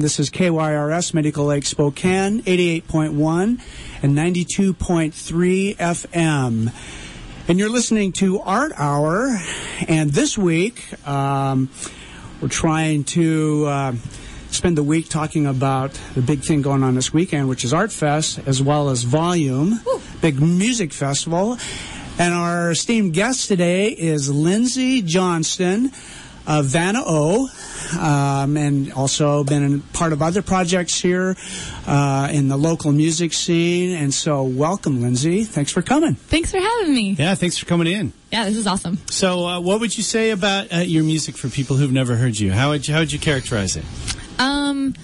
This is KYRS Medical Lake Spokane, 88.1 and 92.3 FM. And you're listening to Art Hour. And this week, um, we're trying to uh, spend the week talking about the big thing going on this weekend, which is Art Fest, as well as Volume, Woo. big music festival. And our esteemed guest today is Lindsay Johnston of Vanna O, um, and also been a part of other projects here uh, in the local music scene. And so, welcome, Lindsay. Thanks for coming. Thanks for having me. Yeah, thanks for coming in. Yeah, this is awesome. So, uh, what would you say about uh, your music for people who've never heard you? How would you, how would you characterize it? Um,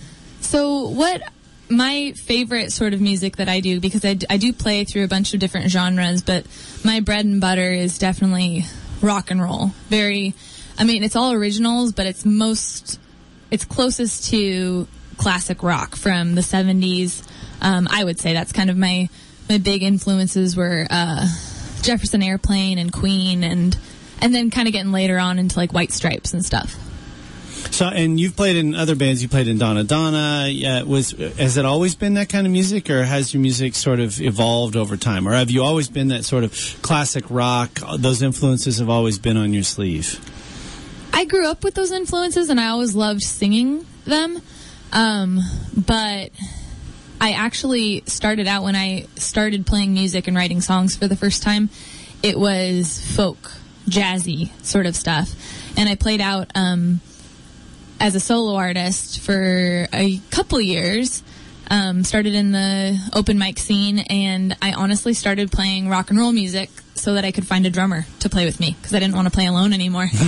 so what my favorite sort of music that I do because I, d- I do play through a bunch of different genres, but my bread and butter is definitely rock and roll. Very, I mean, it's all originals, but it's most, it's closest to classic rock from the '70s. Um, I would say that's kind of my my big influences were uh, Jefferson Airplane and Queen, and and then kind of getting later on into like White Stripes and stuff. So, and you've played in other bands. You played in Donna Donna. Yeah, was has it always been that kind of music, or has your music sort of evolved over time, or have you always been that sort of classic rock? Those influences have always been on your sleeve. I grew up with those influences and I always loved singing them. Um, but I actually started out when I started playing music and writing songs for the first time. It was folk, jazzy sort of stuff. And I played out um, as a solo artist for a couple years. Um, started in the open mic scene, and I honestly started playing rock and roll music so that I could find a drummer to play with me because I didn't want to play alone anymore.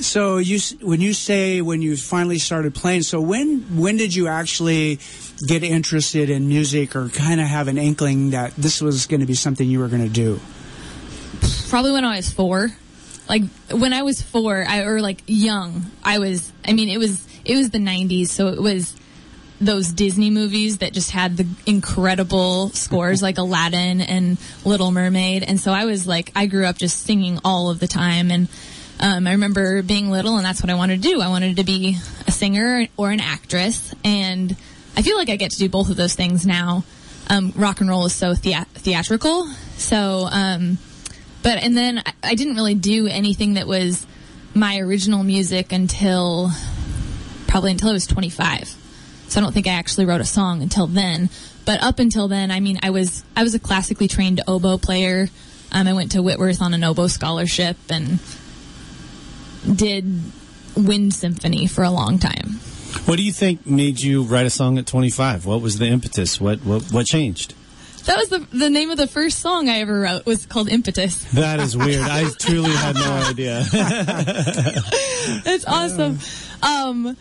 So, you when you say when you finally started playing, so when when did you actually get interested in music, or kind of have an inkling that this was going to be something you were going to do? Probably when I was four. Like when I was four, I or like young, I was. I mean, it was it was the '90s, so it was those Disney movies that just had the incredible scores, like Aladdin and Little Mermaid. And so I was like, I grew up just singing all of the time, and um, I remember being little, and that's what I wanted to do. I wanted to be a singer or an actress, and I feel like I get to do both of those things now. Um, rock and roll is so thea- theatrical, so. Um, but and then I, I didn't really do anything that was my original music until probably until I was 25. So I don't think I actually wrote a song until then. But up until then, I mean, I was I was a classically trained oboe player. Um, I went to Whitworth on an oboe scholarship and did wind symphony for a long time. What do you think made you write a song at 25? What was the impetus? What what what changed? That was the the name of the first song I ever wrote was called Impetus. That is weird. I truly had no idea. That's awesome. Um,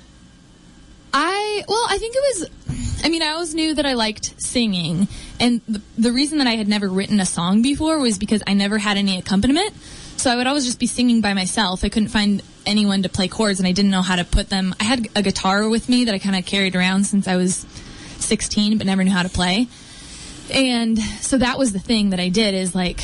I well, I think it was. I mean, I always knew that I liked singing, and the, the reason that I had never written a song before was because I never had any accompaniment. So I would always just be singing by myself. I couldn't find anyone to play chords, and I didn't know how to put them. I had a guitar with me that I kind of carried around since I was 16, but never knew how to play. And so that was the thing that I did is like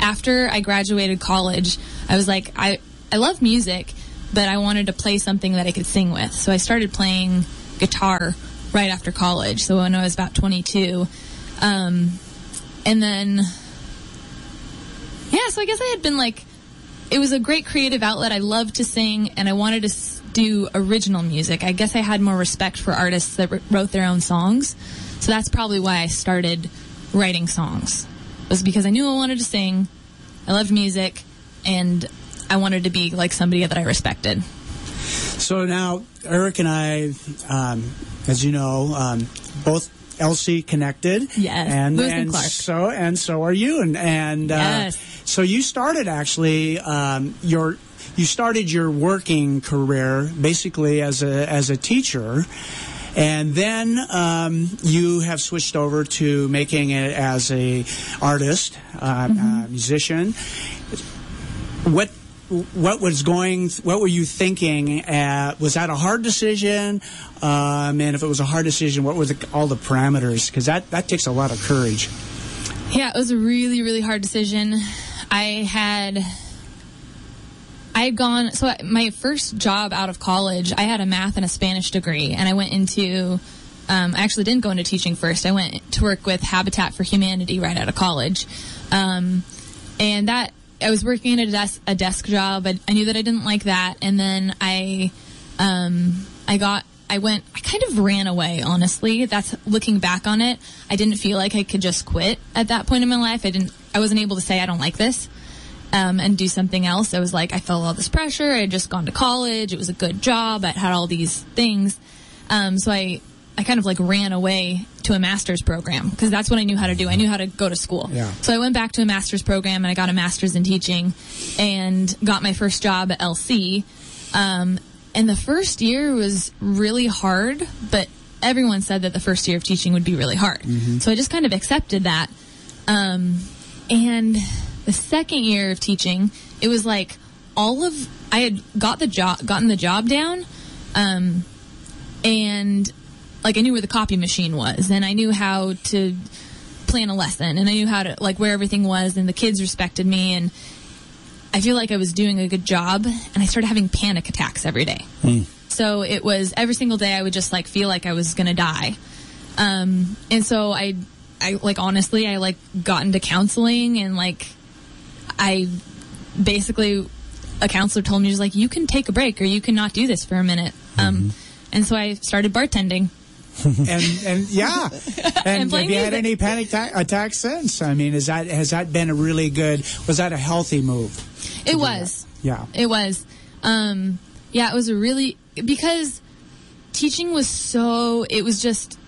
after I graduated college, I was like I I love music, but I wanted to play something that I could sing with. So I started playing guitar right after college. So when I was about 22, um, and then yeah, so I guess I had been like it was a great creative outlet. I loved to sing and I wanted to do original music. I guess I had more respect for artists that wr- wrote their own songs. So that's probably why I started writing songs. It Was because I knew I wanted to sing. I loved music and I wanted to be like somebody that I respected. So now, Eric and I, um, as you know, um, both LC connected. Yes, and and Clark. so and so are you. And and uh, Yes. so you started actually um, your you started your working career basically as a as a teacher. And then um, you have switched over to making it as a artist, uh, Mm-hmm. uh, musician. What what was going? What were you thinking? Uh, was that a hard decision? Um, and if it was a hard decision, what were the, all the parameters? Because that that takes a lot of courage. Yeah, it was a really, really hard decision. I had I had gone, so my first job out of college, I had a math and a Spanish degree, and I went into, um, I actually didn't go into teaching first. I went to work with Habitat for Humanity right out of college. Um, and that, I was working at a desk, a desk job. I, I knew that I didn't like that. And then I, um, I got, I went, I kind of ran away, honestly. That's looking back on it. I didn't feel like I could just quit at that point in my life. I didn't, I wasn't able to say I don't like this um, and do something else. I was like, I felt all this pressure. I had just gone to college. It was a good job. I had all these things. Um, so I, I kind of like ran away to a master's program because that's what I knew how to do. I knew how to go to school. Yeah. So I went back to a master's program and I got a master's in teaching and got my first job at LC. Um, and the first year was really hard, but everyone said that the first year of teaching would be really hard. So I just kind of accepted that. Um, and the second year of teaching, it was like all of I had got the job, gotten the job down, um, and like I knew where the copy machine was, and I knew how to plan a lesson, and I knew how to like where everything was, and the kids respected me, and I feel like I was doing a good job, and I started having panic attacks every day. So it was every single day I would just like feel like I was gonna die. Um, and so I, I like honestly, I like got into counseling and like, I basically, a counselor told me, was like, you can take a break or you can not do this for a minute. Um, and so I started bartending. And and yeah, and, And have you had any panic ta- attacks since? I mean, is that has that been a really good? Was that a healthy move? It was. Yeah. It was. Um, yeah, it was a really because teaching was so. It was just.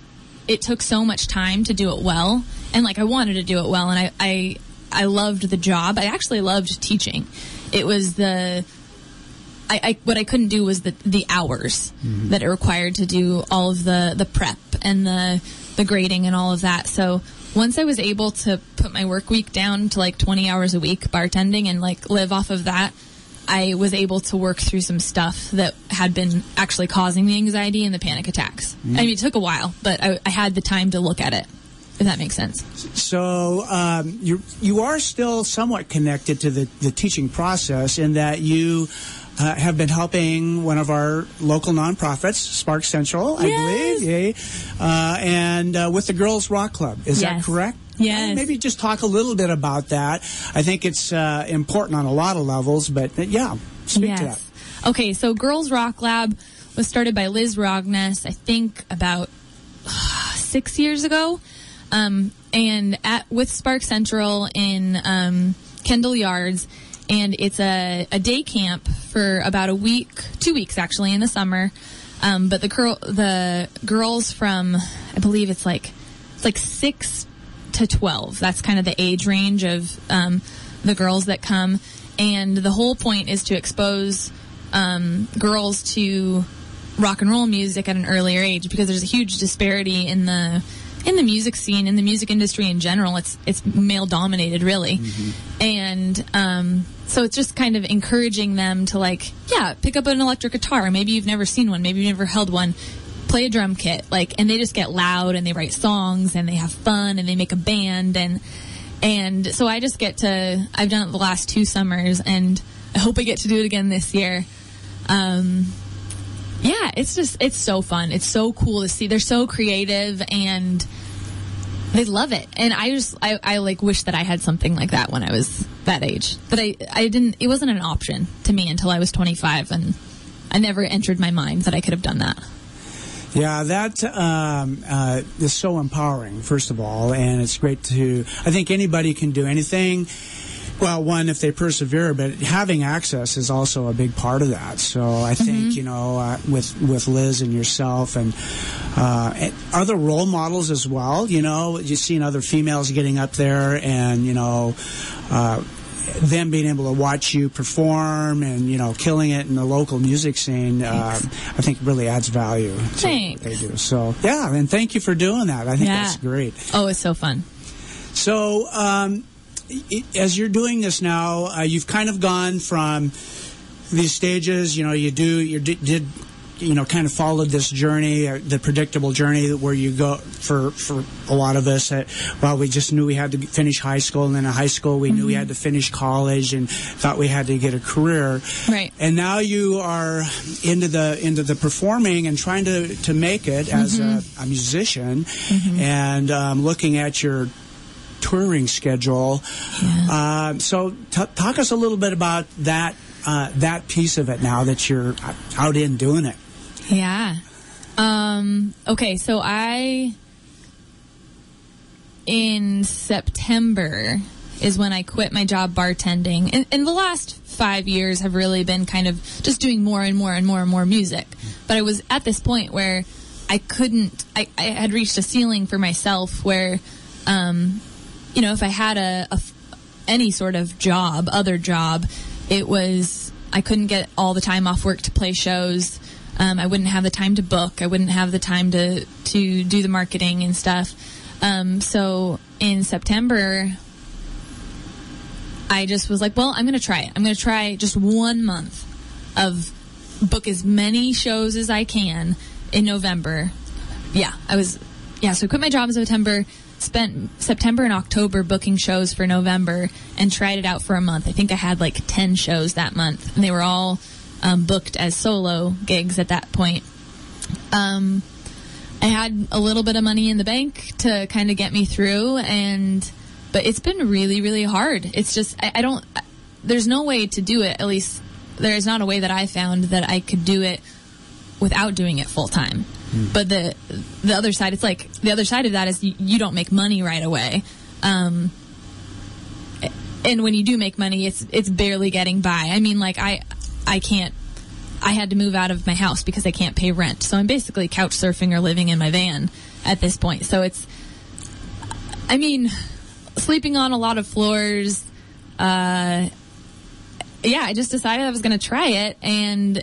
It took so much time to do it well, and like I wanted to do it well, and I I I loved the job. I actually loved teaching. It was the. I, I what I couldn't do was the the hours that it required to do all of the the prep and the the grading and all of that. So once I was able to put my work week down to like 20 hours a week bartending and like live off of that, I was able to work through some stuff that had been actually causing the anxiety and the panic attacks. I mean, it took a while, but I, I had the time to look at it. If that makes sense. So um, you you are still somewhat connected to the, the teaching process in that you uh, have been helping one of our local nonprofits, Spark Central, I Yes. believe, yeah, uh, and uh, with the Girls Rock Club. Is that correct? Yes. Uh, maybe just talk a little bit about that. I think it's uh, important on a lot of levels, but yeah, speak to that. Okay, so Girls Rock Lab was started by Liz Rogness, I think about six years ago, um, and at with Spark Central in um, Kendall Yards, and it's a, a day camp for about a week, two weeks actually in the summer. Um, but the girl, the girls from, I believe it's like, it's like six to 12. That's kind of the age range of um, the girls that come. And the whole point is to expose um, girls to rock and roll music at an earlier age because there's a huge disparity in the in the music scene in the music industry in general it's it's male dominated really. And um, so it's just kind of encouraging them to like yeah pick up an electric guitar. Maybe you've never seen one. Maybe you've never held one. Play a drum kit. Like and they just get loud and they write songs and they have fun and they make a band. And and so I just get to I've done it the last two summers and I hope I get to do it again this year. Um yeah it's just it's so fun. It's so cool to see. They're so creative and they love it. And i just I, I like wish that i had something like that when i was that age. But i i didn't it wasn't an option to me until i was 25 and i never entered my mind that i could have done that. Yeah, that um, uh, is so empowering, first of all, and it's great to. I think anybody can do anything. Well, one, if they persevere, but having access is also a big part of that. So I think you know, uh, with with Liz and yourself, and uh, other role models as well. You know, you've seen other females getting up there, and you know. Uh, them being able to watch you perform and you know killing it in the local music scene, uh, I think really adds value. To Thanks. What they do. So yeah, and thank you for doing that. I think Yeah. that's great. oh it's so fun So um, i- as you're doing this now, uh, you've kind of gone from these stages. You know, you do you did, did you know kind of followed this journey, uh, the predictable journey where you go for for a lot of us. That, well, we just knew we had to finish high school, and then in high school we knew we had to finish college, and thought we had to get a career. Right. And now you are into the into the performing and trying to to make it as a, a musician, and um, looking at your touring schedule. Uh, so t- talk us a little bit about that uh, that piece of it now that you're out in doing it. Yeah. Um, okay, so I in September is when I quit my job bartending. And, and the last five years have really been kind of just doing more and more and more and more music. But I was at this point where I couldn't, I, I had reached a ceiling for myself where, um, you know, if I had a any sort of job, other job, it was I couldn't get all the time off work to play shows. Um, I wouldn't have the time to book. I wouldn't have the time to to do the marketing and stuff. Um, so in September, I just was like, well, I'm going to try it. I'm going to try just one month of book as many shows as I can in November. Yeah, I was, yeah, so I quit my job in September, spent September and October booking shows for November, and tried it out for a month. I think I had like 10 shows that month, and they were all um, booked as solo gigs at that point. Um, I had a little bit of money in the bank to kind of get me through, and but it's been really, really hard. It's just I, I don't. There's no way to do it. At least there is not a way that I found that I could do it without doing it full time. But the the other side, it's like the other side of that is you, you don't make money right away. Um, and when you do make money, it's it's barely getting by. I mean, like I I can't. I had to move out of my house because I can't pay rent. So I'm basically couch surfing or living in my van at this point. So it's, I mean, sleeping on a lot of floors. Uh, yeah, I just decided I was going to try it, and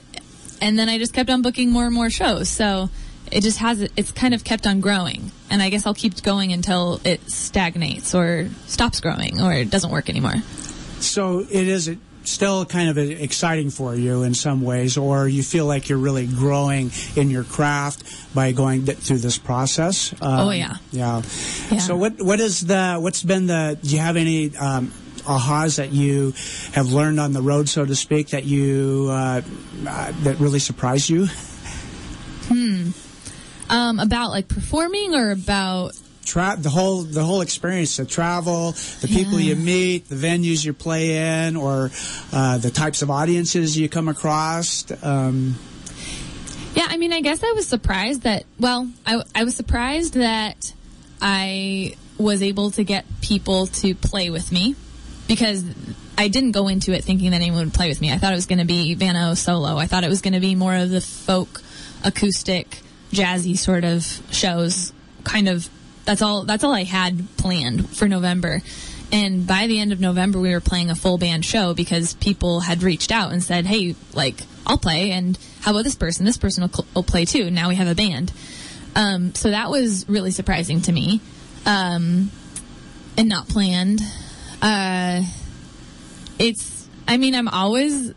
and then I just kept on booking more and more shows. So it just has it's kind of kept on growing, and I guess I'll keep going until it stagnates or stops growing or it doesn't work anymore. So it is still kind of exciting for you in some ways, or you feel like you're really growing in your craft by going th- through this process. Um, Oh, yeah. yeah, Yeah. So what what is the what's been the? Do you have any? Um, ahas that you have learned on the road, so to speak, that you uh, uh, that really surprised you? Um, about like performing or about Tra- the whole the whole experience, the travel, the people Yeah. you meet, the venues you play in, or uh, the types of audiences you come across. Um, Yeah, I mean, I guess I was surprised that, well, I, I was surprised that I was able to get people to play with me because I didn't go into it thinking that anyone would play with me. I thought it was going to be Vanna O solo. I thought it was going to be more of the folk, acoustic, jazzy sort of shows. Kind of, that's all, that's all I had planned for November. And by the end of November, we were playing a full band show because people had reached out and said, "Hey, like I'll play, and how about this person? This person will, will play too." Now we have a band, um, so that was really surprising to me, um, and not planned. Uh, it's, I mean, I'm always,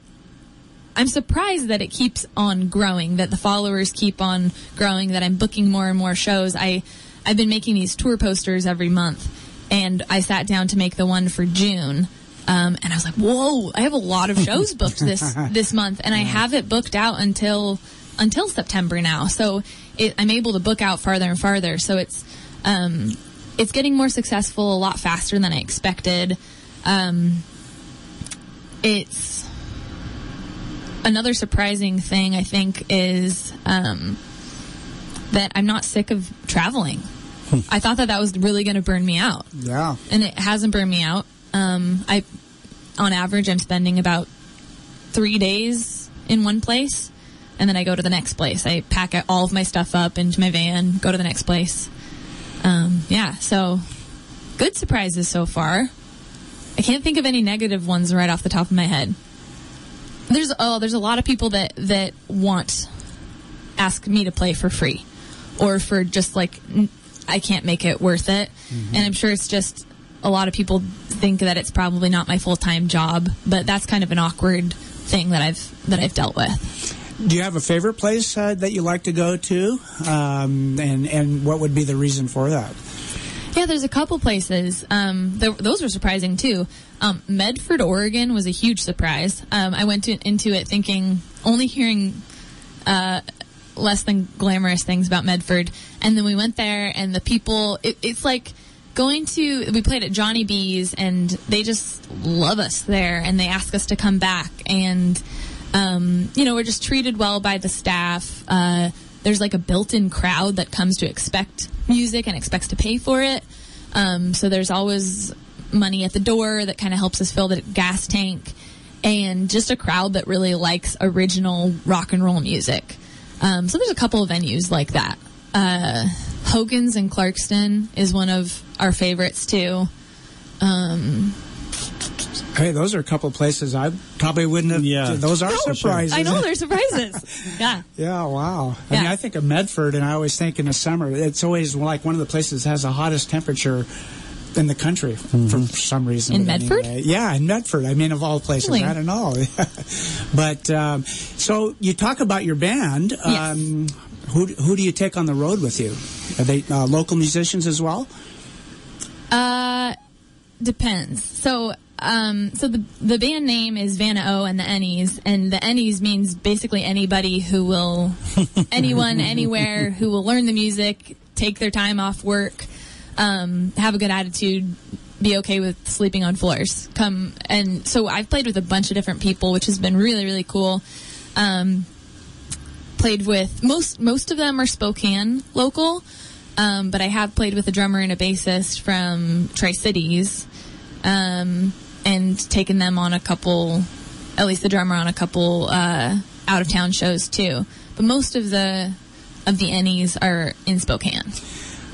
I'm surprised that it keeps on growing, that the followers keep on growing, that I'm booking more and more shows. I, I've been making these tour posters every month, and I sat down to make the one for June. Um, and I was like, "Whoa! I have a lot of shows booked this this month, and I have it booked out until until September now. So it, I'm able to book out farther and farther. So it's um, it's getting more successful a lot faster than I expected. Um, it's another surprising thing I think is um, that I'm not sick of traveling. I thought that that was really going to burn me out, yeah. and it hasn't burned me out. Um, I, on average, I'm spending about three days in one place, and then I go to the next place. I pack all of my stuff up into my van, go to the next place. Um, yeah, so good surprises so far. I can't think of any negative ones right off the top of my head. There's oh, there's a lot of people that that want ask me to play for free, or for just like I can't make it worth it. And I'm sure it's just a lot of people think that it's probably not my full time job, but that's kind of an awkward thing that I've that I've dealt with. Do you have a favorite place uh, that you like to go to, um, and and what would be the reason for that? Yeah, there's a couple places. Um, th- those were surprising too. Um, Medford, Oregon was a huge surprise. Um, I went to, into it thinking only hearing uh, less than glamorous things about Medford, and then we went there, and the people. It, it's like going to. We played at Johnny B's, and they just love us there, and they ask us to come back, and um, you know we're just treated well by the staff. Uh, there's like a built-in crowd that comes to expect music and expects to pay for it. Um, so there's always money at the door that kind of helps us fill the gas tank, and just a crowd that really likes original rock and roll music. Um, so there's a couple of venues like that. Uh, Hogan's in Clarkston is one of our favorites too. Um, Hey, those are a couple of places I probably wouldn't have. Yeah. those are No, surprises. I know they're surprises. yeah. Yeah, wow. I Yeah. mean, I think of Medford, and I always think in the summer, it's always like one of the places that has the hottest temperature in the country Mm-hmm. for some reason. In Medford? anyway, yeah, in Medford. I mean, of all places, Really? I don't know. but um, so you talk about your band. Yes. Um, who who do you take on the road with you? Are they uh, local musicians as well? Uh, depends. So, um, so the the band name is Vanna O and the Ennies, and the Ennies means basically anybody who will, anyone, anywhere who will learn the music, take their time off work, um, have a good attitude, be okay with sleeping on floors. Come and so I've played with a bunch of different people, which has been really really cool. Um, played with most most of them are Spokane local. Um, but I have played with a drummer and a bassist from Tri Cities, um, and taken them on a couple, at least the drummer on a couple uh, out of town shows too. But most of the of the Ennies are in Spokane.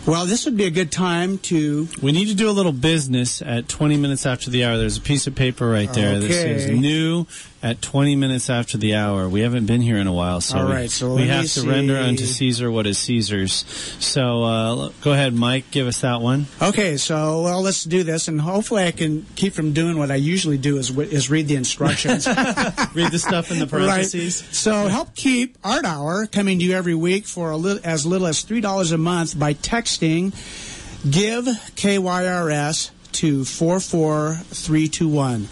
Well, this would be a good time to. We need to do a little business at 20 minutes after the hour. There's a piece of paper right there that says new at 20 minutes after the hour. We haven't been here in a while, so All we, so we have to render unto Caesar what is Caesar's. So uh, go ahead, Mike, give us that one. Okay, so well, let's do this, and hopefully, I can keep from doing what I usually do is is read the instructions. Read the stuff in the parentheses. Right. So help keep Art Hour coming to you every week for a li- as little as three dollars a month by texting "Give KYRS" to four four three two one.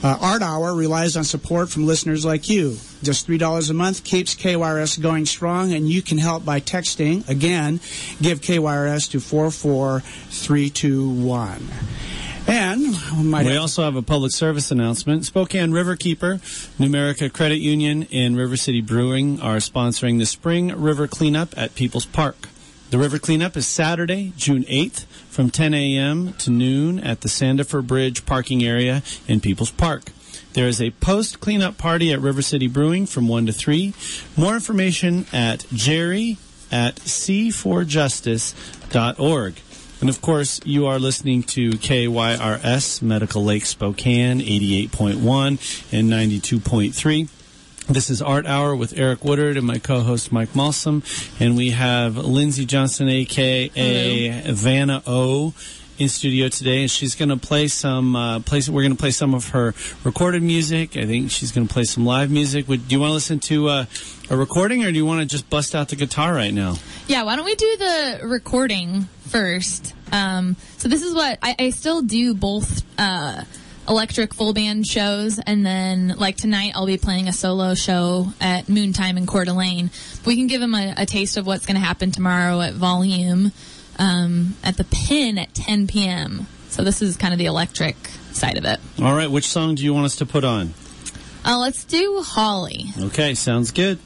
Uh, Art Hour relies on support from listeners like you. Just $3 a month keeps KYRS going strong, and you can help by texting. Again, give KYRS to 44321. And we We also have a public service announcement. Spokane Riverkeeper, Numerica Credit Union, and River City Brewing are sponsoring the Spring River Cleanup at People's Park. The river cleanup is Saturday, June 8th from 10 a.m. to noon at the Sandifur Bridge parking area in People's Park. There is a post cleanup party at River City Brewing from 1 to 3. More information at jerry at c4justice.org. And of course, you are listening to KYRS Medical Lake Spokane 88.1 and 92.3. This is Art Hour with Eric Woodard and my co-host Mike Malsum, and we have Lindsay Johnston, aka Vanna O, in studio today, and she's going to play some. Uh, play, we're going to play some of her recorded music. I think she's going to play some live music. Would do you want to listen to uh, a recording, or do you want to just bust out the guitar right now? Yeah, why don't we do the recording first? Um, so this is what I, I still do both uh, electric full band shows, and then like tonight I'll be playing a solo show at Moontime in Coeur d'Alene. We can give them a, a taste of what's going to happen tomorrow at Volume um, at the Pin at 10 p.m. So this is kind of the electric side of it. All right, which song do you want us to put on? Uh, let's do Holly. Okay, sounds good.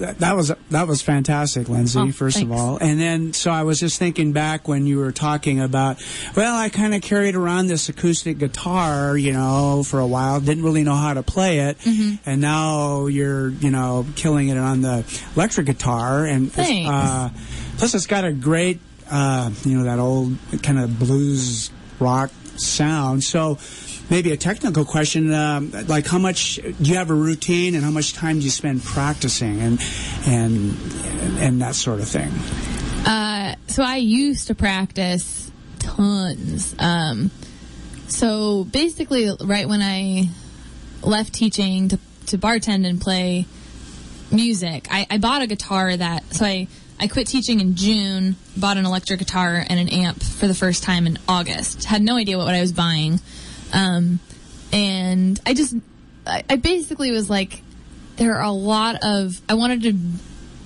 That, that was that was fantastic, Lindsay. Oh, first of all, and then so I was just thinking back when you were talking about. Well, I kind of carried around this acoustic guitar, you know, for a while. Didn't really know how to play it, Mm-hmm. and now you're, you know, killing it on the electric guitar. And uh, plus, it's got a great, uh, you know, that old kind of blues rock sound. So. Maybe a technical question, um, like how much do you have a routine, and how much time do you spend practicing, and and and that sort of thing. Uh, so I used to practice tons. Um, so basically, right when I left teaching to, to bartend and play music, I, I bought a guitar that. So I I quit teaching in June, bought an electric guitar and an amp for the first time in August. Had no idea what, what I was buying, um, and I just I, I basically was like, there are a lot of I wanted to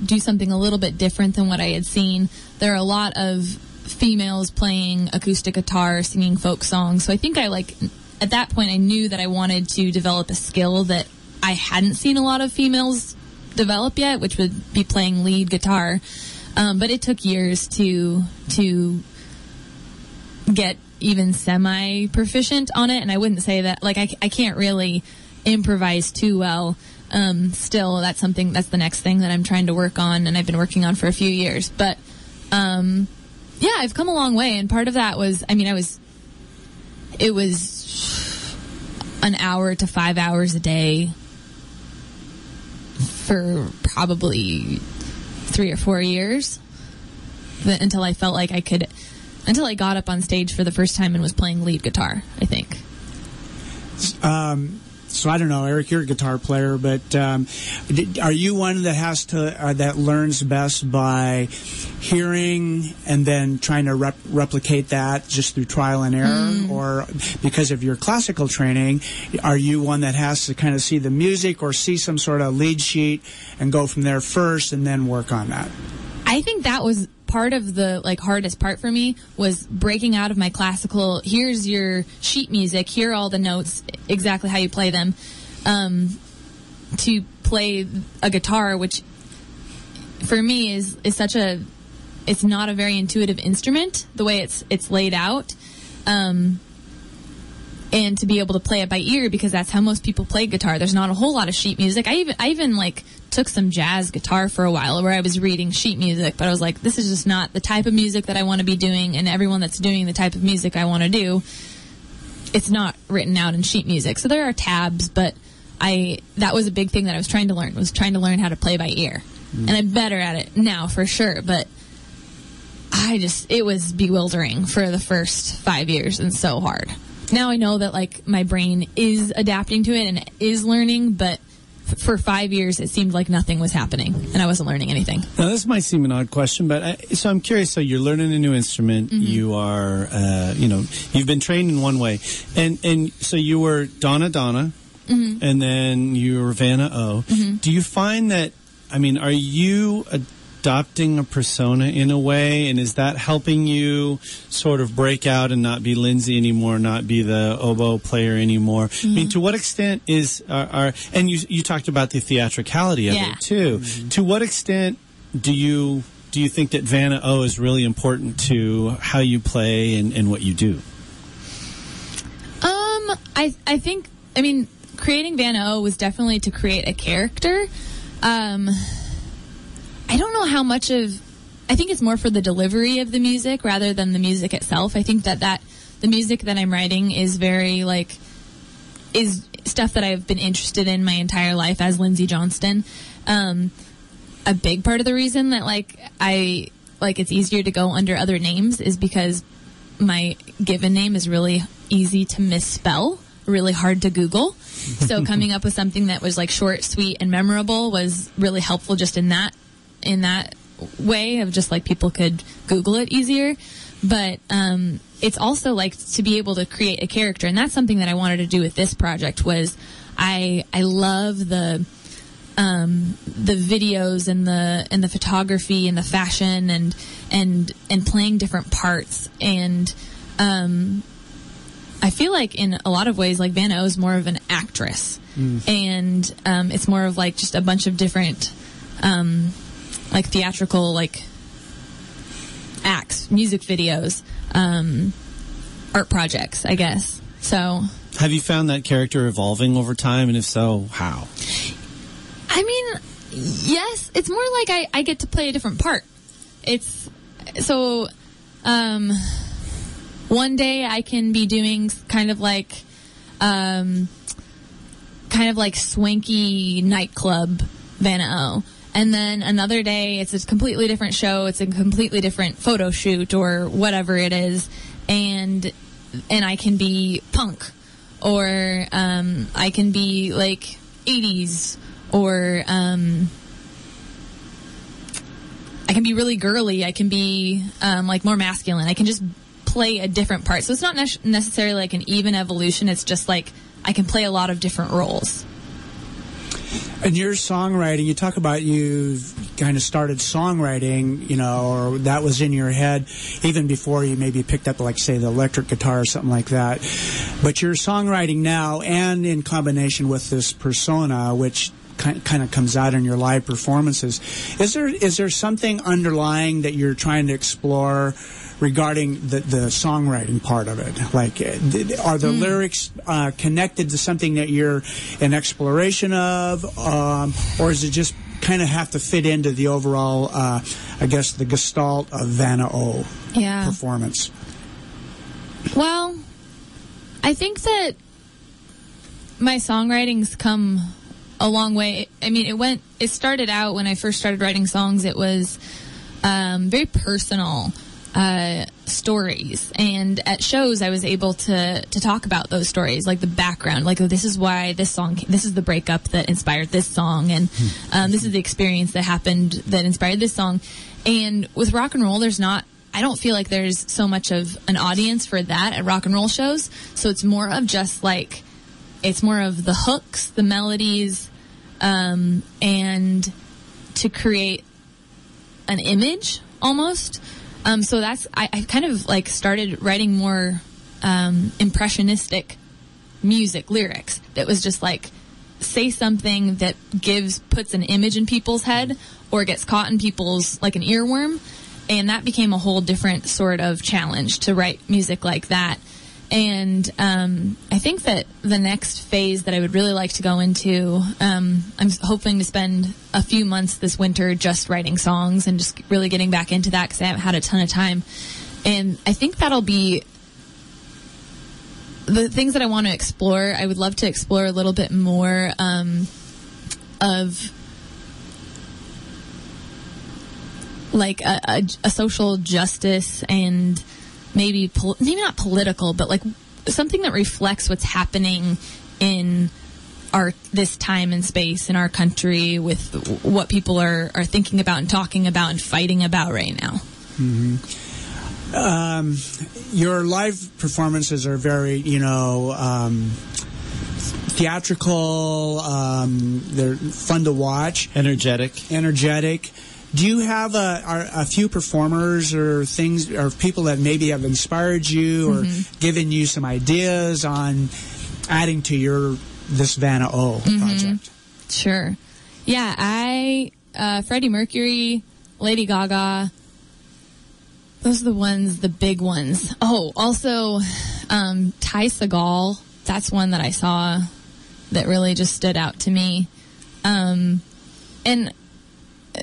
do something a little bit different than what I had seen. There are a lot of females playing acoustic guitar, singing folk songs. So I think I like at that point I knew that I wanted to develop a skill that I hadn't seen a lot of females develop yet, which would be playing lead guitar. Um, but it took years to to get even semi proficient on it, and I wouldn't say that like I, I can't really improvise too well. Um, still, that's something that's the next thing that I'm trying to work on, and I've been working on for a few years. But um, yeah, I've come a long way, and part of that was I mean I was it was an hour to five hours a day for probably three or four years until I felt like I could until I got up on stage for the first time and was playing lead guitar. I think. Um, so I don't know, Eric. You're a guitar player, but um, are you one that has to uh, that learns best by hearing and then trying to rep- replicate that just through trial and error, or because of your classical training, are you one that has to kind of see the music or see some sort of lead sheet and go from there first and then work on that? I think that was part of the like hardest part for me was breaking out of my classical here's your sheet music here are all the notes exactly how you play them um, to play a guitar which for me is is such a it's not a very intuitive instrument the way it's it's laid out. Um, and to be able to play it by ear because that's how most people play guitar. There's not a whole lot of sheet music. I even I even like took some jazz guitar for a while where I was reading sheet music, but I was like, this is just not the type of music that I want to be doing, and everyone that's doing the type of music I want to do, it's not written out in sheet music. So there are tabs, but I that was a big thing that I was trying to learn was trying to learn how to play by ear, mm. and I'm better at it now for sure, but. I just it was bewildering for the first five years and so hard. Now I know that like my brain is adapting to it and is learning, but f- for five years it seemed like nothing was happening and I wasn't learning anything. Now, this might seem an odd question, but I, so I'm curious. So you're learning a new instrument. Mm-hmm. You are, uh, you know, you've been trained in one way, and and so you were Donna Donna, mm-hmm. and then you were Vanna O. Mm-hmm. Do you find that? I mean, are you adopting a persona in a way, and is that helping you sort of break out and not be Lindsay anymore, not be the oboe player anymore? I mean, to what extent is are, are and you you talked about the theatricality of Yeah. it too. To what extent do you do you think that Vanna O is really important to how you play and, and what you do? Um, I I think I mean creating Vanna O was definitely to create a character. Um, I don't know how much of. I think it's more for the delivery of the music rather than the music itself. I think that that the music that I'm writing is very like is stuff that I've been interested in my entire life as Lindsay Johnston. Um, a big part of the reason that like I like it's easier to go under other names is because my given name is really easy to misspell, really hard to Google. So coming up with something that was like short, sweet, and memorable was really helpful just in that in that way of just like people could Google it easier. But um, it's also like to be able to create a character, and that's something that I wanted to do with this project. Was I I love the um, the videos and the and the photography and the fashion and and and playing different parts and um, I feel like in a lot of ways, like Vanna O is more of an actress, and um, it's more of like just a bunch of different, um, like theatrical like acts, music videos, um, art projects, I guess. So, Have you found that character evolving over time, and if so, how? I mean, yes, it's more like I, I get to play a different part. It's so, um, one day I can be doing kind of like, um, kind of like swanky nightclub Vanna O. And then another day, it's a completely different show. It's a completely different photo shoot or whatever it is, and and I can be punk, or um, I can be like '80s, or um, I can be really girly. I can be um, like more masculine. I can just play a different part. So it's not ne- necessarily like an even evolution. It's just like I can play a lot of different roles. And your songwriting, you talk about you kind of started songwriting, you know, or that was in your head even before you maybe picked up, like, say, the electric guitar or something like that. But your songwriting now, and in combination with this persona, which kind of comes out in your live performances, is there is there something underlying that you're trying to explore? Regarding the, the songwriting part of it? Like, uh, are the lyrics uh, connected to something that you're an exploration of, um, or is it just kind of have to fit into the overall, uh, I guess, the gestalt of Vanna O Yeah. performance? Well, I think that my songwriting's come a long way. I mean, it went. It started out when I first started writing songs. It was um, very personal uh, stories, and at shows, I was able to to talk about those stories, like the background, like oh, this is why this song, this is the breakup that inspired this song, and um, this is the experience that happened that inspired this song. And with rock and roll, there's not I don't feel like there's so much of an audience for that at rock and roll shows. So it's more of just like, it's more of the hooks, the melodies, um, and to create an image almost. Um, so that's, I, I kind of like started writing more um, impressionistic music lyrics that was just like, say something that gives puts an image in people's head or gets caught in people's like an earworm. And that became a whole different sort of challenge to write music like that and um, I think that the next phase that I would really like to go into, um, I'm hoping to spend a few months this winter just writing songs and just really getting back into that because I haven't had a ton of time. And I think that'll be the things that I want to explore. I would love to explore a little bit more um, of like a, a, a social justice and maybe pol- maybe not political, but like something that reflects what's happening in our this time and space in our country with what people are are thinking about and talking about and fighting about right now. Um, your live performances are very, you know, um, theatrical. Um, they're fun to watch, Energetic. energetic. Do you have a, are a few performers or things or people that maybe have inspired you or given you some ideas on adding to your this Vanna O project? Sure. Yeah, I uh, Freddie Mercury, Lady Gaga. Those are the ones, the big ones. Oh, also um, Ty Segall. That's one that I saw that really just stood out to me. Um, and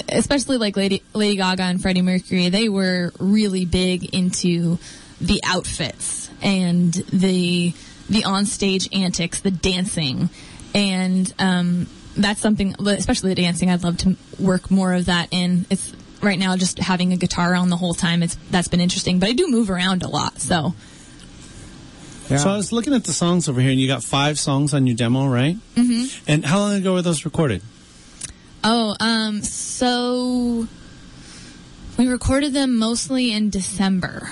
especially like Lady Lady Gaga and Freddie Mercury, they were really big into the outfits and the the onstage antics, the dancing, and um, that's something, especially the dancing. I'd love to work more of that in. It's right now just having a guitar on the whole time. It's that's been interesting, but I do move around a lot, so Yeah. So I was looking at the songs over here, and you got five songs on your demo, right? Mm-hmm. And how long ago were those recorded? Oh, um, so we recorded them mostly in December.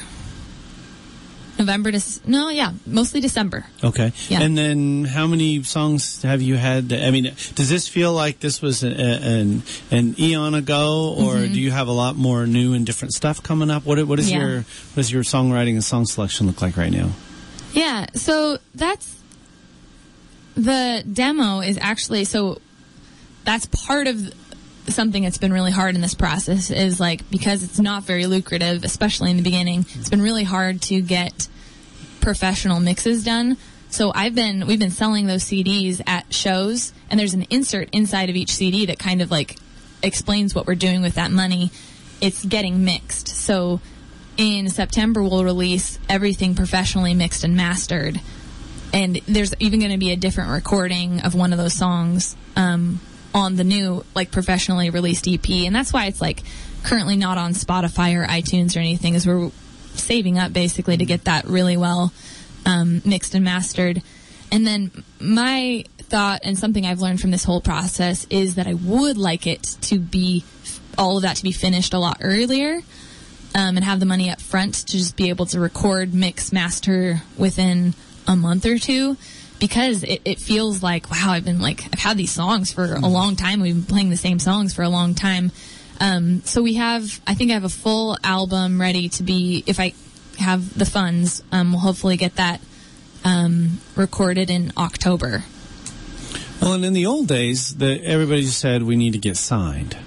November to no, yeah, mostly December. Okay. Yeah. And then how many songs have you had? I mean, does this feel like this was a, a- an an eon ago, or Mm-hmm. do you have a lot more new and different stuff coming up? What what is Yeah. your what does your songwriting and song selection look like right now? Yeah, so that's the demo is actually so that's part of something that's been really hard in this process is like because it's not very lucrative, especially in the beginning. It's been really hard to get professional mixes done. So I've been we've been selling those CDs at shows and there's an insert inside of each CD that kind of like explains what we're doing with that money. It's getting mixed. So in September we'll release everything professionally mixed and mastered. And there's even going to be a different recording of one of those songs um, on the new like professionally released EP, and that's why it's like currently not on Spotify or iTunes or anything. Is we're saving up basically to get that really well um, mixed and mastered. And then my thought and something I've learned from this whole process is that I would like it to be all of that to be finished a lot earlier um, and have the money up front to just be able to record, mix, master within a month or two because it, it feels like wow I've been like I've had these songs for a long time. We've been playing the same songs for a long time. Um, so we have I think I have a full album ready to be if I have the funds um, we'll hopefully get that um, recorded in October. Well, and in the old days, the, everybody said we need to get signed,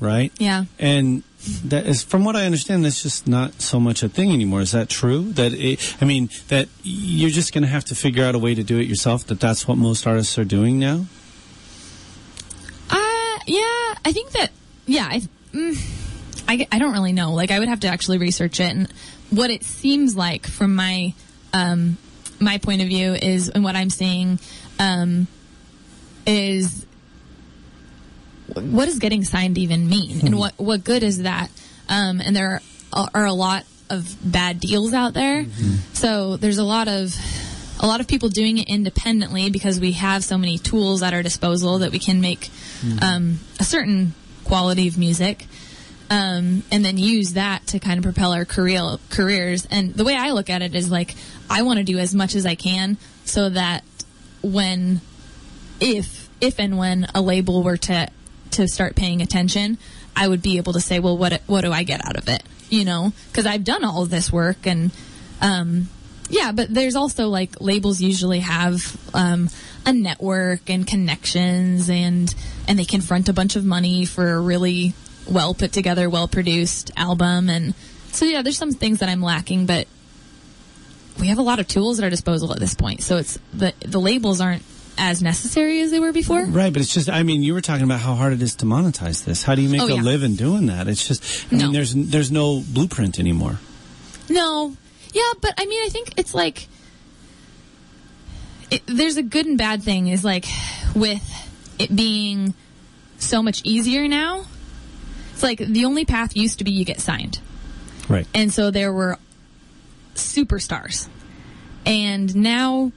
right? yeah. And that is, from what I understand, that's just not so much a thing anymore. Is that true? That it, I mean, that you're just going to have to figure out a way to do it yourself. That that's what most artists are doing now. Uh, yeah, I think that, yeah, I, mm, I, I don't really know. Like, I would have to actually research it. And what it seems like from my, um, my point of view is, and what I'm seeing, um, is what does getting signed even mean? And what, what good is that? Um, and there are, are a lot of bad deals out there. So there's a lot of, a lot of people doing it independently because we have so many tools at our disposal that we can make um, a certain quality of music um, and then use that to kind of propel our career careers. And the way I look at it is like I want to do as much as I can so that when if if and when a label were to to start paying attention, I would be able to say, well, what what do I get out of it? You know, because I've done all this work and um, yeah, but there's also like labels usually have um, a network and connections and and they can front a bunch of money for a really well put together, well produced album and so yeah, there's some things that I'm lacking, but we have a lot of tools at our disposal at this point. So it's the the labels aren't as necessary as they were before. Right, but it's just, I mean, you were talking about how hard it is to monetize this. How do you make Oh, a yeah. living doing that? It's just, I No. mean, there's there's no blueprint anymore. No. Yeah, but I mean, I think it's like it, there's a good and bad thing is like with it being so much easier now. It's like the only path used to be you get signed. Right. And so there were superstars. And now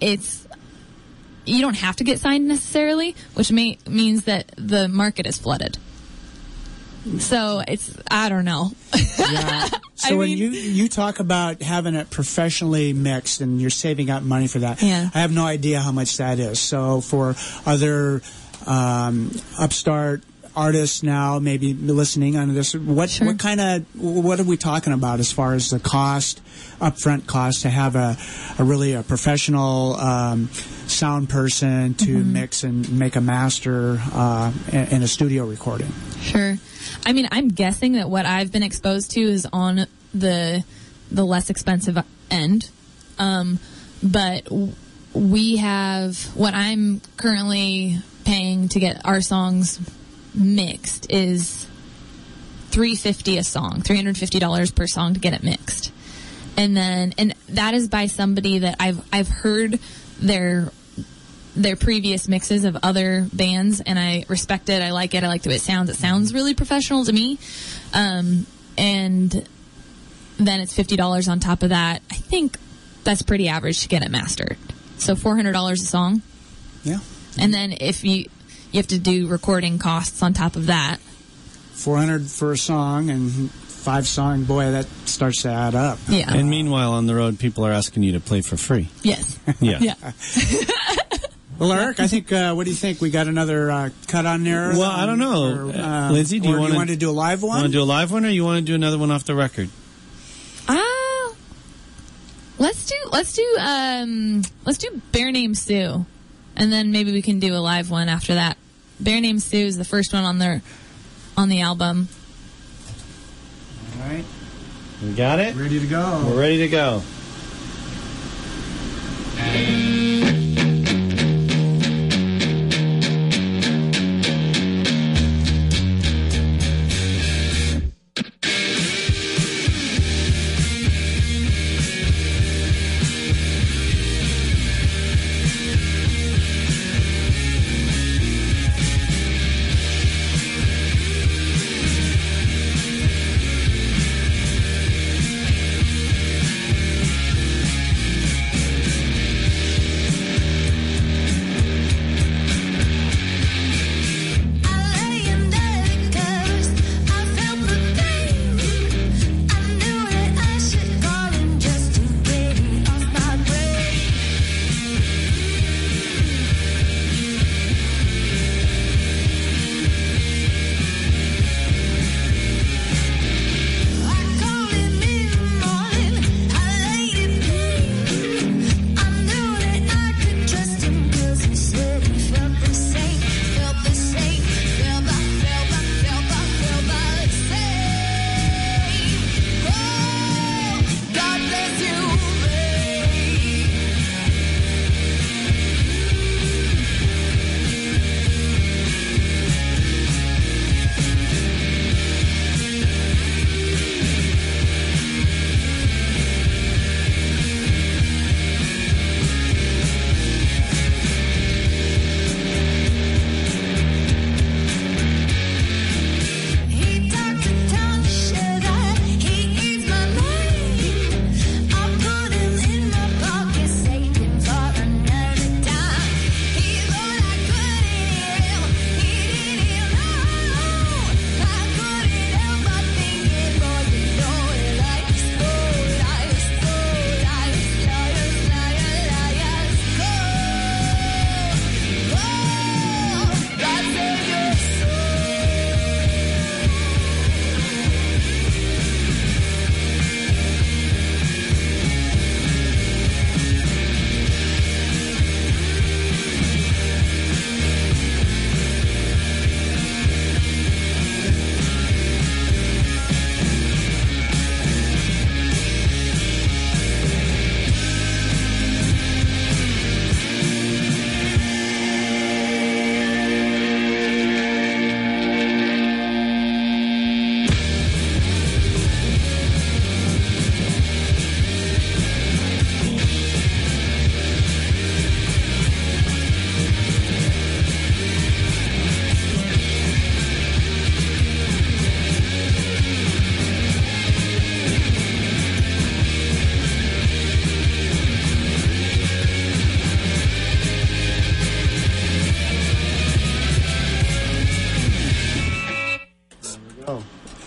it's you don't have to get signed necessarily, which may, means that the market is flooded. So it's I don't know. Yeah. So I when mean- you you talk about having it professionally mixed and you're saving up money for that, Yeah. I have no idea how much that is. So for other um, upstart artists now, maybe listening on this, what Sure. what kind of what are we talking about as far as the cost, upfront cost to have a, a really a professional um, sound person to Mm-hmm. mix and make a master uh, in, a studio recording? Sure. I mean, I'm guessing that what I've been exposed to is on the the less expensive end. Um, but we have what I'm currently paying to get our songs mixed is 350 a song, $350 per song to get it mixed. And then and that is by somebody that I've I've heard their their previous mixes of other bands and I respect it. I like it. I like the way it sounds. It sounds really professional to me. Um, and then it's $50 on top of that. I think that's pretty average to get it mastered. So $400 a song. Yeah. And then if you, you have to do recording costs on top of that. 400 for a song and five song boy that starts to add up Yeah. And meanwhile, on the road, people are asking you to play for free. yes. Yeah. Yeah. well eric i think uh, what do you think we got another uh, cut on there Well, I don't know. Uh, Lindsay, do you or wanna- want to do a live one Want to do a live one, or you want to do another one off the record? Ah, let's do let's do um, let's do Bear Named Sue, and then maybe we can do a live one after that. Bear Named Sue is the first one on their on the album. All right. We got it? Ready to go. We're ready to go.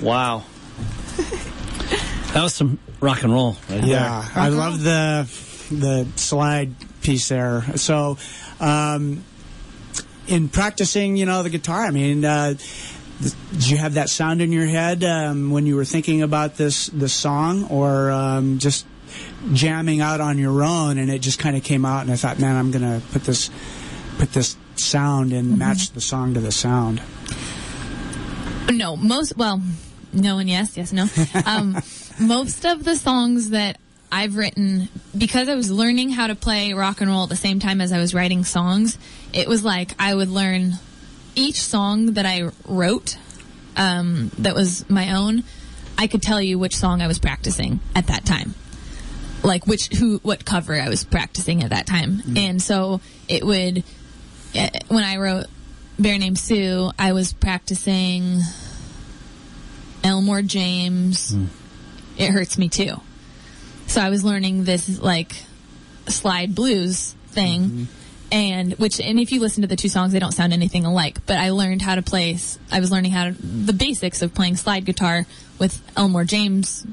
Wow. that was some rock and roll right Yeah, there. I love the the slide piece there. So, um, in practicing, you know, the guitar, I mean, uh, did you have that sound in your head um, when you were thinking about this this song, or um, just jamming out on your own, and it just kind of came out, and I thought, man, I'm gonna put this put this sound and match the song to the sound. No, most well, no and yes, yes, no. Um, most of the songs that I've written because I was learning how to play rock and roll at the same time as I was writing songs. It was like I would learn each song that I wrote um, that was my own. I could tell you which song I was practicing at that time, like which who what cover I was practicing at that time, and so it would eh, when I wrote Bear Named Sue, I was practicing Elmore James. It hurts me too. So I was learning this like slide blues thing. And which, and if you listen to the two songs, they don't sound anything alike. But I learned how to play. I was learning how to the basics of playing slide guitar with Elmore James,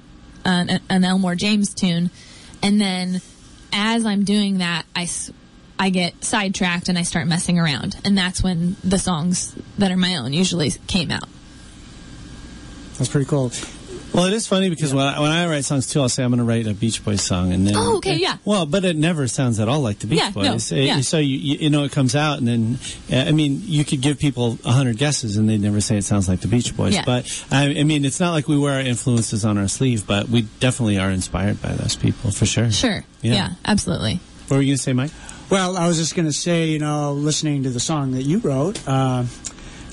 uh, an, an Elmore James tune, and then as I'm doing that, I I get sidetracked and I start messing around, and that's when the songs that are my own usually came out. That's pretty cool. Well, it is funny because when, I, when I write songs too, I'll say I'm going to write a Beach Boys song, and then Oh, okay, yeah. Well, but it never sounds at all like the Beach Yeah, no, Boys. It- yeah. So you, you you know it comes out, and then uh, I mean you could give people a hundred guesses, and they'd never say it sounds like the Beach Boys. Yeah. But I, I mean, it's not like we wear our influences on our sleeve, but we definitely are inspired by those people for sure. Sure. Yeah. Yeah, absolutely. What were you going to say, Mike? Well, I was just going to say, you know, listening to the song that you wrote uh,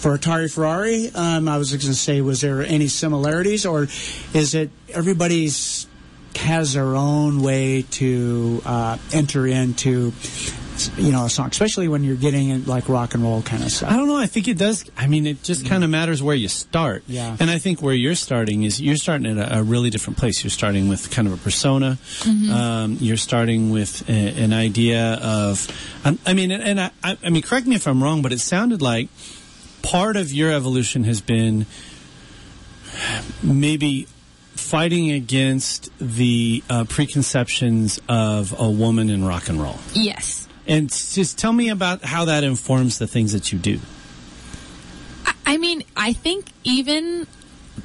for Atari Ferrari, um, I was going to say, was there any similarities, or is it everybody's has their own way to uh, enter into, you know, a song, especially when you're getting in like rock and roll kind of stuff. I don't know. I think it does. I mean, it just kind of matters where you start. Yeah. And I think where you're starting is you're starting at a, a really different place. You're starting with kind of a persona. Um, you're starting with a, an idea of. Um, I mean, and, and I, I, I mean, correct me if I'm wrong, but it sounded like part of your evolution has been maybe fighting against the uh, preconceptions of a woman in rock and roll. Yes. And just tell me about how that informs the things that you do. I- I mean, I think even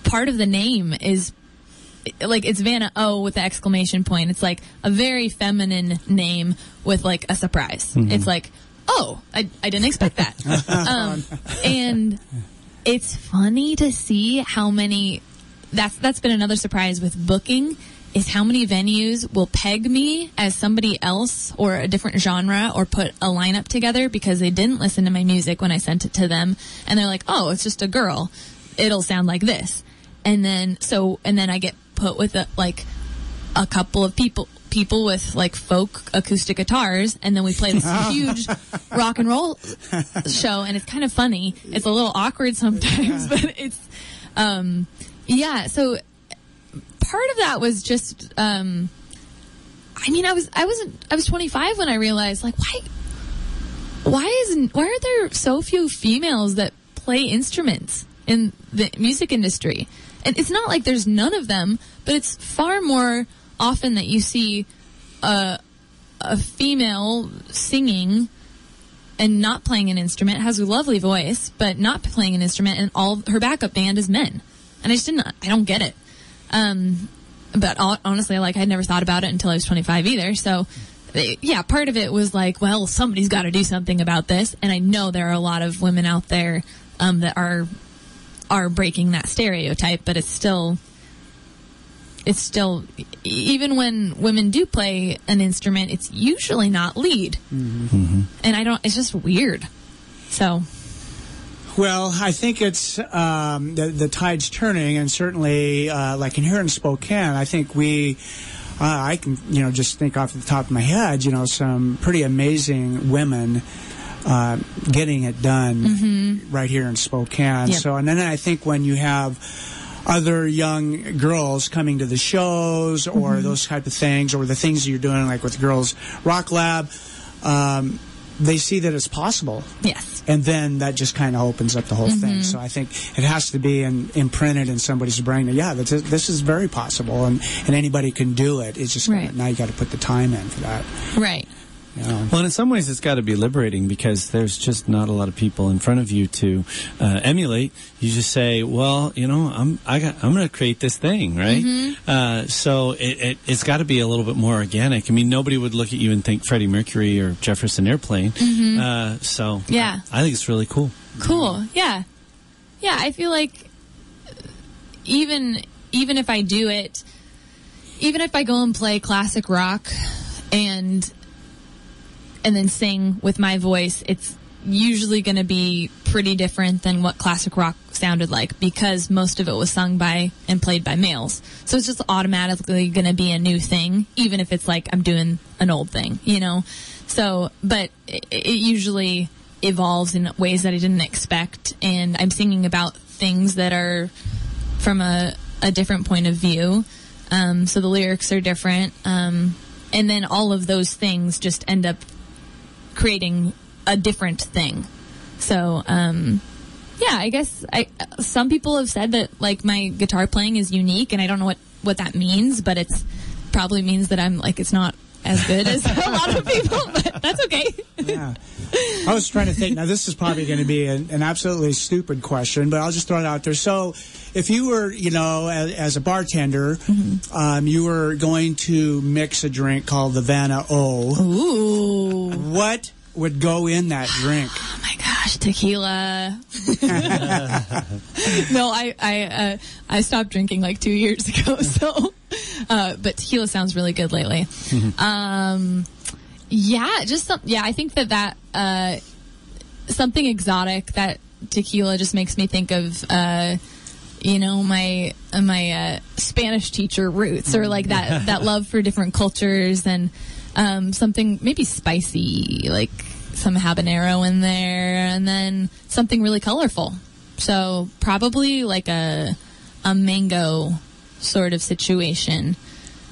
part of the name is like it's Vanna O with the exclamation point. It's like a very feminine name with like a surprise. It's like, oh, I, I didn't expect that. um, and it's funny to see how many. That's that's been another surprise with booking is how many venues will peg me as somebody else or a different genre or put a lineup together because they didn't listen to my music when I sent it to them and they're like, "Oh, it's just a girl. It'll sound like this." And then so and then I get put with a, like a couple of people people with like folk acoustic guitars and then we play this huge rock and roll show and it's kind of funny. It's a little awkward sometimes but it's um yeah so part of that was just um i mean i was i wasn't i was 25 when i realized like why why isn't why are there so few females that play instruments in the music industry? And it's not like there's none of them but it's far more often that you see a a female singing and not playing an instrument has a lovely voice but not playing an instrument and all her backup band is men. And i just didn't i don't get it. Um but honestly like i'd never thought about it until i was 25 either. So yeah part of it was like well somebody's got to do something about this. And i know there are a lot of women out there um, that are are breaking that stereotype but it's still it's still e- even when women do play an instrument it's usually not lead and i don't it's just weird so Well, I think it's um, the, the tide's turning, and certainly, uh, like in here in Spokane, I think we. Uh, I can, you know, just think off the top of my head, you know, some pretty amazing women uh, getting it done right here in Spokane. Yep. So, and then I think when you have other young girls coming to the shows or those type of things, or the things that you're doing, like with Girls Rock Lab, um, they see that it's possible yes and then that just kind of opens up the whole Mm-hmm. thing. So I think it has to be in, imprinted in somebody's brain that yeah, this is, this is very possible, and, and anybody can do it. It's just Right. now you got to put the time in for that. right Know? Well, in some ways, it's got to be liberating because there's just not a lot of people in front of you to uh, emulate. You just say, "Well, you know, I'm I got I'm going to create this thing, right?" Uh, so it, it, it's got to be a little bit more organic. I mean, nobody would look at you and think Freddie Mercury or Jefferson Airplane. Uh, so Yeah. I, I think it's really cool. Cool. Yeah. Yeah, I feel like even even if I do it even if I go and play classic rock and and then sing with my voice, it's usually going to be pretty different than what classic rock sounded like because most of it was sung by and played by males. So it's just automatically going to be a new thing, even if it's like I'm doing an old thing, you know? So, but it, it usually evolves in ways that I didn't expect. And I'm singing about things that are from a, a different point of view. Um, so the lyrics are different. Um, and then all of those things just end up creating a different thing. So, um, yeah, I guess I, some people have said that like my guitar playing is unique and I don't know what, what that means, but it's probably means that I'm like, it's not as good as a lot of people, but that's okay. Yeah. I was trying to think. Now, this is probably going to be an, an, absolutely stupid question, but I'll just throw it out there. So, if you were, you know, as, as a bartender, mm-hmm. um, you were going to mix a drink called the Vanna O. Ooh. What would go in that drink? Oh my gosh, tequila. no, I I uh, I stopped drinking like two years ago. So, uh, but tequila sounds really good lately. Mm-hmm. Um, yeah, just some, yeah. I think that that uh, something exotic that tequila just makes me think of. Uh, you know my my uh, Spanish teacher roots, or like that that love for different cultures, and um, something maybe spicy, like some habanero in there, and then something really colorful. So probably like a a mango sort of situation.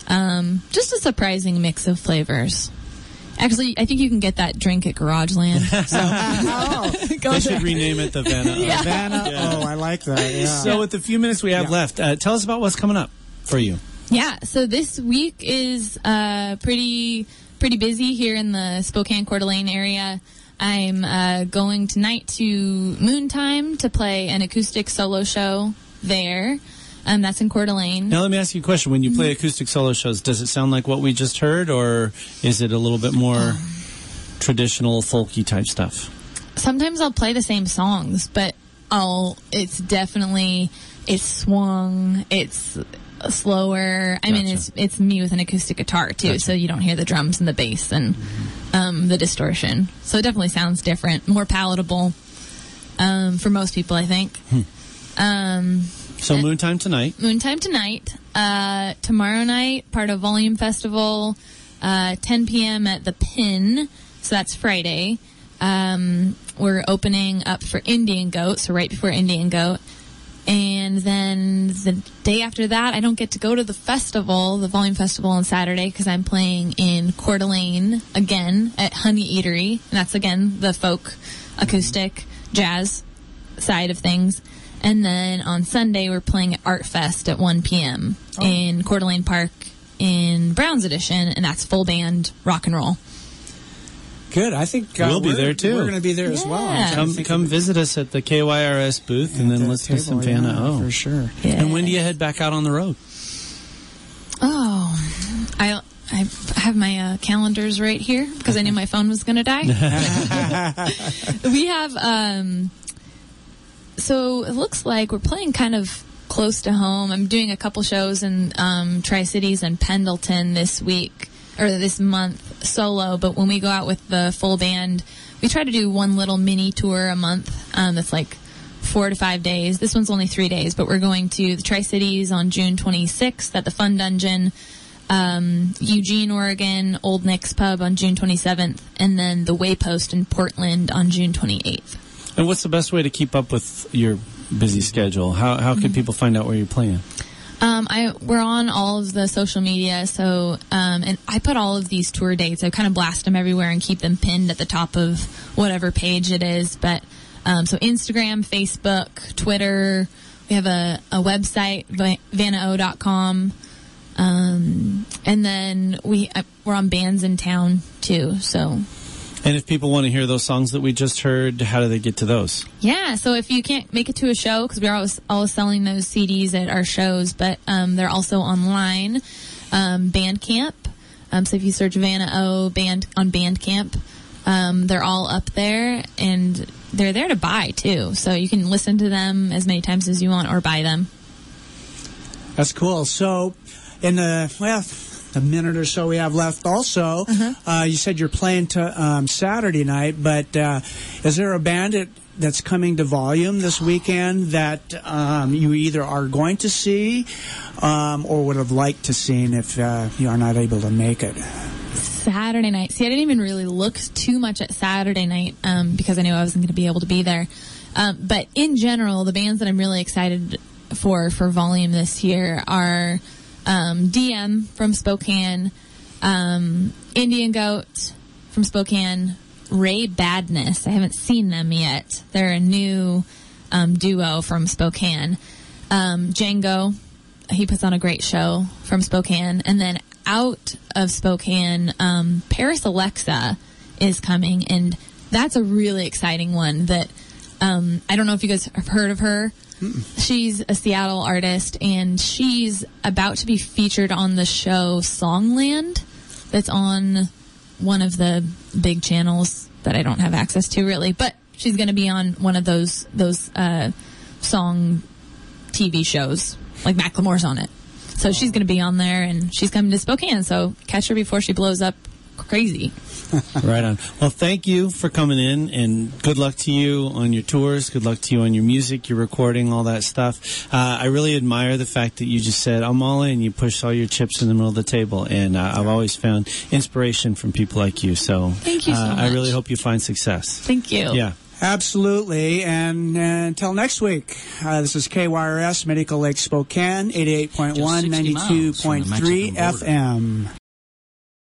Um, just a surprising mix of flavors. Actually, I think you can get that drink at Garageland. So oh. they should rename it the Vanna. Yeah. Vanna. Yeah. Oh, I like that. Yeah. So, with the few minutes we have yeah. left, uh, tell us about what's coming up for you. Yeah. So this week is uh, pretty pretty busy here in the Spokane Coeur d'Alene area. I'm uh, going tonight to Moontime to play an acoustic solo show there. Um, that's in Coeur d'Alene. Now, let me ask you a question. When you play mm-hmm. acoustic solo shows, does it sound like what we just heard, or is it a little bit more um, traditional, folky type stuff? Sometimes I'll play the same songs, but I'll. It's definitely it's swung. It's slower. I gotcha. mean, it's it's me with an acoustic guitar too, gotcha. so you don't hear the drums and the bass and um, the distortion. So it definitely sounds different, more palatable um, for most people, I think. Hmm. Um, so Moontime tonight. Moontime tonight. Uh, tomorrow night, part of Volume Festival, uh, 10 p.m. at the Pin. So that's Friday. Um, we're opening up for Indian Goat, so right before Indian Goat. And then the day after that, I don't get to go to the festival, the Volume Festival on Saturday, because I'm playing in Coeur d'Alene again at Honey Eatery. And that's again the folk, acoustic, jazz side of things. And then on Sunday, we're playing at Art Fest at 1 p.m. Oh. in Coeur d'Alene Park in Browne's Addition, and that's full band rock and roll. Good. I think uh, we'll be there too. We're going to be there yeah. as well. Come, come visit us at the KYRS booth, and then let's do some Vanna yeah, O for sure. Yeah. And when do you head back out on the road? Oh, I I have my uh, calendars right here because I knew my phone was going to die. we have um, so it looks like we're playing kind of close to home. I'm doing a couple shows in um, Tri Cities and Pendleton this week or this month solo. But when we go out with the full band, we try to do one little mini tour a month um, that's like four to five days. This one's only three days, but we're going to the Tri Cities on June 26th at the Fun Dungeon. Um, Eugene, Oregon, Old Nick's Pub on June 27th, and then the Waypost in Portland on June 28th. And what's the best way to keep up with your busy schedule? How how can mm-hmm. people find out where you're playing? Um, I we're on all of the social media, so um, and I put all of these tour dates. I kind of blast them everywhere and keep them pinned at the top of whatever page it is. But um, so Instagram, Facebook, Twitter. We have a, a website, vannao.com. Um, and then we uh, we're on Bandsintown too. So and if people want to hear those songs that we just heard, how do they get to those? Yeah, so if you can't make it to a show, because we're always, always selling those CDs at our shows, but um, they're also online, um, Bandcamp. Um, so if you search Vanna O band on Bandcamp, um, they're all up there, and they're there to buy too. So you can listen to them as many times as you want or buy them. That's cool. So, in the well, the minute or so we have left. Also, uh-huh. uh, you said you're playing to um, Saturday night, but uh, is there a band that, that's coming to Volume this weekend that um, you either are going to see um, or would have liked to see if uh, you are not able to make it? Saturday night. See, I didn't even really look too much at Saturday night um, because I knew I wasn't going to be able to be there. Um, but in general, the bands that I'm really excited for for Volume this year are um, DM from Spokane, um, Indian Goat from Spokane, Ray Badness. I haven't seen them yet. They're a new um, duo from Spokane. Um, Django, he puts on a great show from Spokane. And then out of Spokane, um, Paris Alexa is coming, and that's a really exciting one. That um, I don't know if you guys have heard of her. She's a Seattle artist, and she's about to be featured on the show Songland. That's on one of the big channels that I don't have access to really, but she's going to be on one of those those uh, song TV shows. Like Macklemore's on it, so she's going to be on there, and she's coming to Spokane. So catch her before she blows up crazy. right on. Well, thank you for coming in, and good luck to you on your tours. Good luck to you on your music, your recording, all that stuff. Uh, I really admire the fact that you just said, I'm all in. You push all your chips in the middle of the table. And uh, I've always found inspiration from people like you. So, Thank you so uh, I really hope you find success. Thank you. Yeah. Absolutely. And uh, until next week, uh, this is KYRS, Medical Lake Spokane, 88.1, Just 60 miles from the 92.3 FM.